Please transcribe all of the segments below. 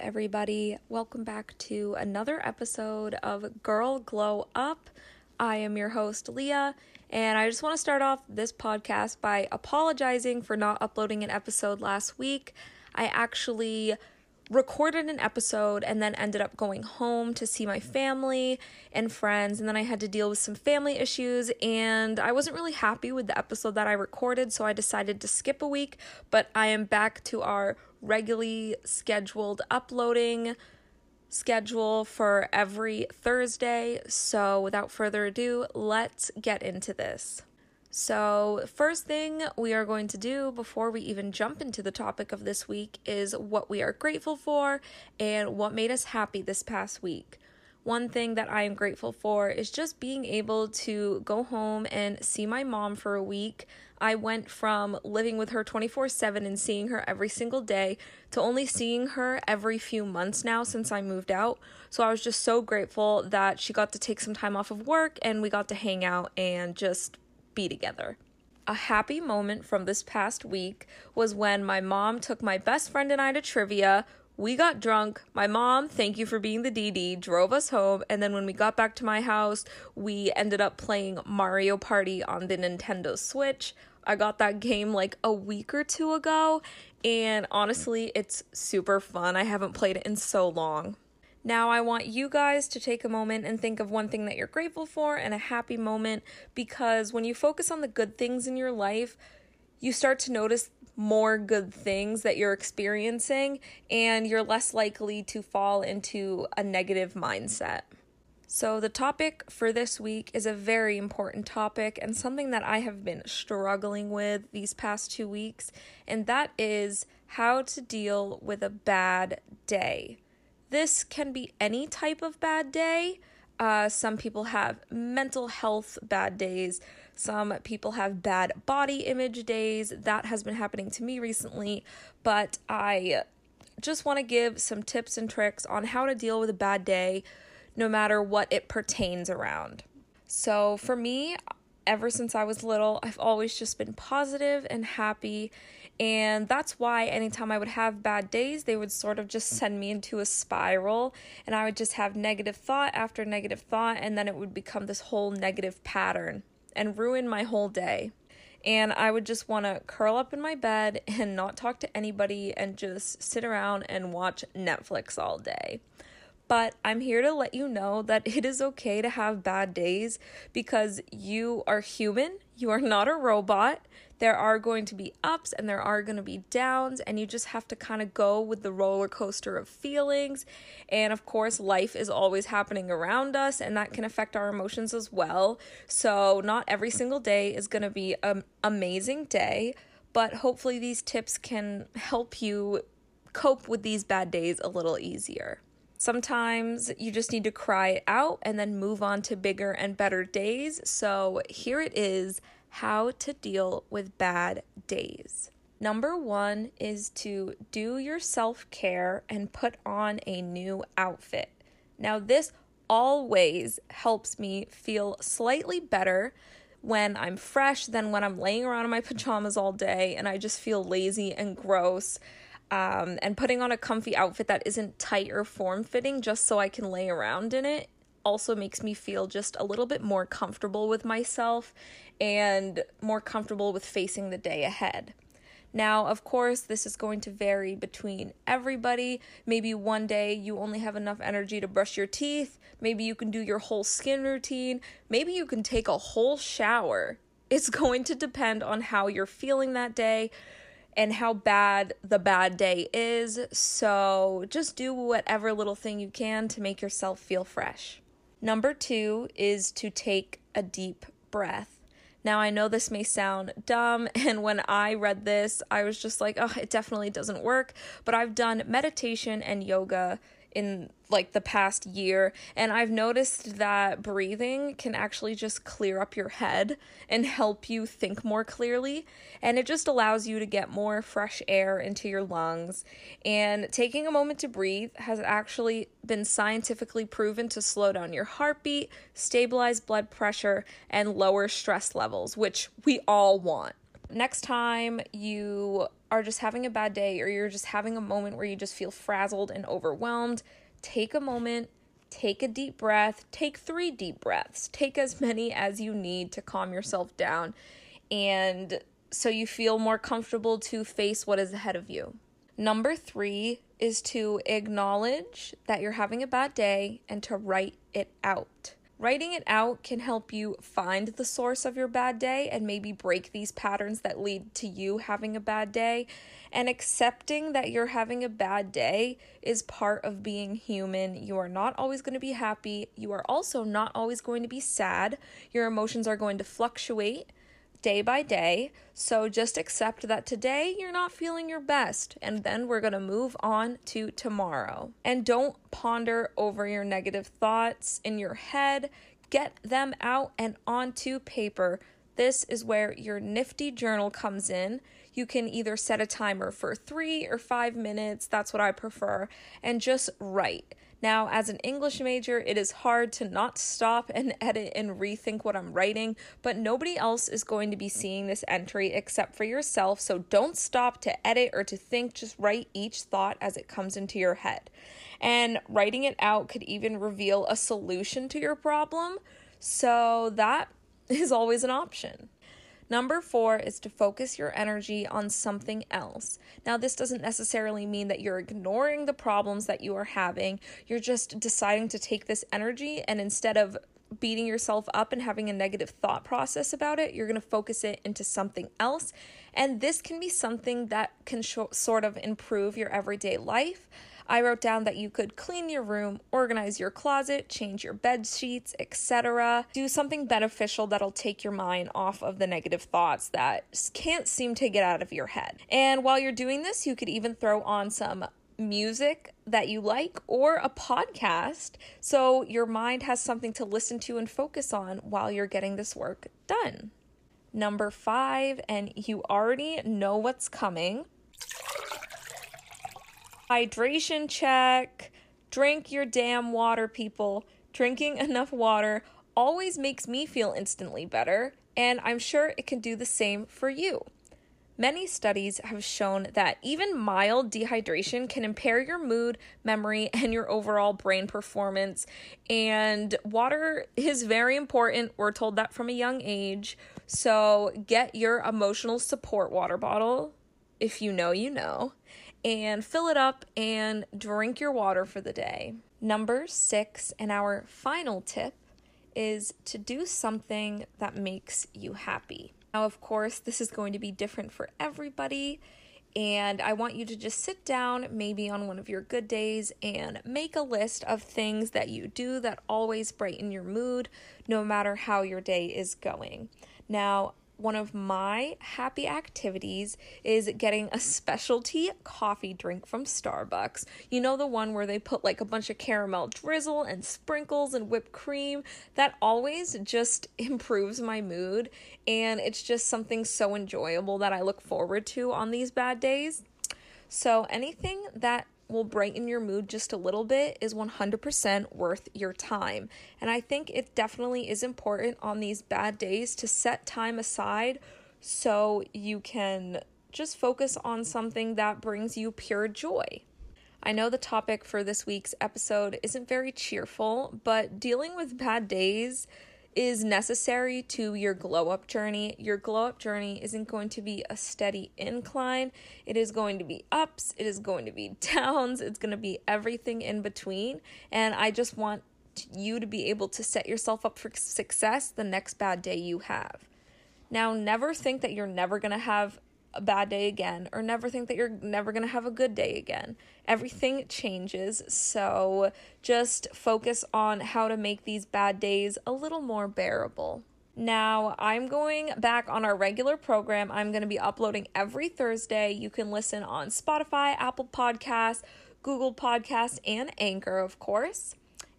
everybody. Welcome back to another episode of Girl Glow Up. I am your host, Leah, and I just want to start off this podcast by apologizing for not uploading an episode last week. I actually recorded an episode and then ended up going home to see my family and friends and then I had to deal with some family issues and I wasn't really happy with the episode that I recorded so I decided to skip a week but I am back to our regularly scheduled uploading schedule for every Thursday. So without further ado let's get into this so, first thing we are going to do before we even jump into the topic of this week is what we are grateful for and what made us happy this past week. One thing that I am grateful for is just being able to go home and see my mom for a week. I went from living with her 24 7 and seeing her every single day to only seeing her every few months now since I moved out. So I was just so grateful that she got to take some time off of work and we got to hang out and just be together. A happy moment from this past week was when my mom took my best friend and I to trivia. We got drunk. My mom, thank you for being the DD, drove us home. And then when we got back to my house, we ended up playing Mario Party on the Nintendo Switch. I got that game like a week or two ago, and honestly, it's super fun. I haven't played it in so long. Now, I want you guys to take a moment and think of one thing that you're grateful for and a happy moment because when you focus on the good things in your life, you start to notice more good things that you're experiencing and you're less likely to fall into a negative mindset. So, the topic for this week is a very important topic and something that I have been struggling with these past two weeks, and that is how to deal with a bad day. This can be any type of bad day. Uh, some people have mental health bad days. Some people have bad body image days. That has been happening to me recently. But I just want to give some tips and tricks on how to deal with a bad day, no matter what it pertains around. So, for me, ever since I was little, I've always just been positive and happy and that's why anytime I would have bad days, they would sort of just send me into a spiral. And I would just have negative thought after negative thought. And then it would become this whole negative pattern and ruin my whole day. And I would just want to curl up in my bed and not talk to anybody and just sit around and watch Netflix all day. But I'm here to let you know that it is okay to have bad days because you are human, you are not a robot. There are going to be ups and there are going to be downs, and you just have to kind of go with the roller coaster of feelings. And of course, life is always happening around us, and that can affect our emotions as well. So, not every single day is going to be an amazing day, but hopefully, these tips can help you cope with these bad days a little easier. Sometimes you just need to cry it out and then move on to bigger and better days. So, here it is how to deal with bad days. Number one is to do your self care and put on a new outfit. Now, this always helps me feel slightly better when I'm fresh than when I'm laying around in my pajamas all day and I just feel lazy and gross. Um, and putting on a comfy outfit that isn't tight or form fitting just so I can lay around in it also makes me feel just a little bit more comfortable with myself and more comfortable with facing the day ahead. Now, of course, this is going to vary between everybody. Maybe one day you only have enough energy to brush your teeth. Maybe you can do your whole skin routine. Maybe you can take a whole shower. It's going to depend on how you're feeling that day and how bad the bad day is. So just do whatever little thing you can to make yourself feel fresh. Number two is to take a deep breath. Now, I know this may sound dumb, and when I read this, I was just like, oh, it definitely doesn't work. But I've done meditation and yoga in like the past year and I've noticed that breathing can actually just clear up your head and help you think more clearly and it just allows you to get more fresh air into your lungs and taking a moment to breathe has actually been scientifically proven to slow down your heartbeat, stabilize blood pressure and lower stress levels which we all want. Next time you are just having a bad day or you're just having a moment where you just feel frazzled and overwhelmed, take a moment, take a deep breath, take three deep breaths, take as many as you need to calm yourself down and so you feel more comfortable to face what is ahead of you. Number three is to acknowledge that you're having a bad day and to write it out. Writing it out can help you find the source of your bad day and maybe break these patterns that lead to you having a bad day. And accepting that you're having a bad day is part of being human. You are not always going to be happy. You are also not always going to be sad. Your emotions are going to fluctuate day by day. So just accept that today you're not feeling your best, and then we're going to move on to tomorrow. And don't ponder over your negative thoughts in your head. Get them out and onto paper. This is where your nifty journal comes in. You can either set a timer for three or five minutes, that's what I prefer, and just write. Now, as an English major, it is hard to not stop and edit and rethink what I'm writing, but nobody else is going to be seeing this entry except for yourself. So don't stop to edit or to think, just write each thought as it comes into your head. And writing it out could even reveal a solution to your problem. So that is always an option. Number four is to focus your energy on something else. Now, this doesn't necessarily mean that you're ignoring the problems that you are having. You're just deciding to take this energy and instead of beating yourself up and having a negative thought process about it, you're going to focus it into something else. And this can be something that can sh- sort of improve your everyday life. I wrote down that you could clean your room, organize your closet, change your bed sheets, etc. Do something beneficial that'll take your mind off of the negative thoughts that can't seem to get out of your head. And while you're doing this, you could even throw on some music that you like or a podcast so your mind has something to listen to and focus on while you're getting this work done. Number five, and you already know what's coming Hydration check. Drink your damn water, people. Drinking enough water always makes me feel instantly better, and I'm sure it can do the same for you. Many studies have shown that even mild dehydration can impair your mood, memory, and your overall brain performance. And water is very important. We're told that from a young age. So get your emotional support water bottle. If you know, you know and fill it up and drink your water for the day. Number six, and our final tip, is to do something that makes you happy. Now, of course, this is going to be different for everybody. And I want you to just sit down, maybe on one of your good days, and make a list of things that you do that always brighten your mood, no matter how your day is going. Now, one of my happy activities is getting a specialty coffee drink from Starbucks. You know, the one where they put like a bunch of caramel drizzle and sprinkles and whipped cream? That always just improves my mood, and it's just something so enjoyable that I look forward to on these bad days. So, anything that will brighten your mood just a little bit is 100% worth your time. And I think it definitely is important on these bad days to set time aside so you can just focus on something that brings you pure joy. I know the topic for this week's episode isn't very cheerful, but dealing with bad days is necessary to your glow up journey. Your glow up journey isn't going to be a steady incline, it is going to be ups, it is going to be downs, it's going to be everything in between. And I just want you to be able to set yourself up for success the next bad day you have. Now, never think that you're never going to have a bad day again or never think that you're never going to have a good day again. Everything changes, so just focus on how to make these bad days a little more bearable. Now, I'm going back on our regular program. I'm going to be uploading every Thursday. You can listen on Spotify, Apple Podcasts, Google Podcasts, and Anchor, of course.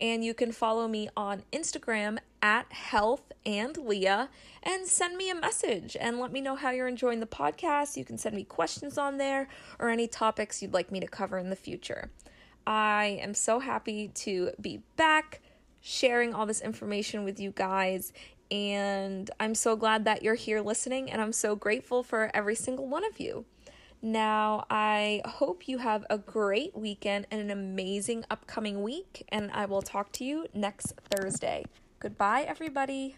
And you can follow me on Instagram at Health and Leah and send me a message and let me know how you're enjoying the podcast. You can send me questions on there or any topics you'd like me to cover in the future. I am so happy to be back sharing all this information with you guys. And I'm so glad that you're here listening, and I'm so grateful for every single one of you. Now, I hope you have a great weekend and an amazing upcoming week, and I will talk to you next Thursday. Goodbye, everybody.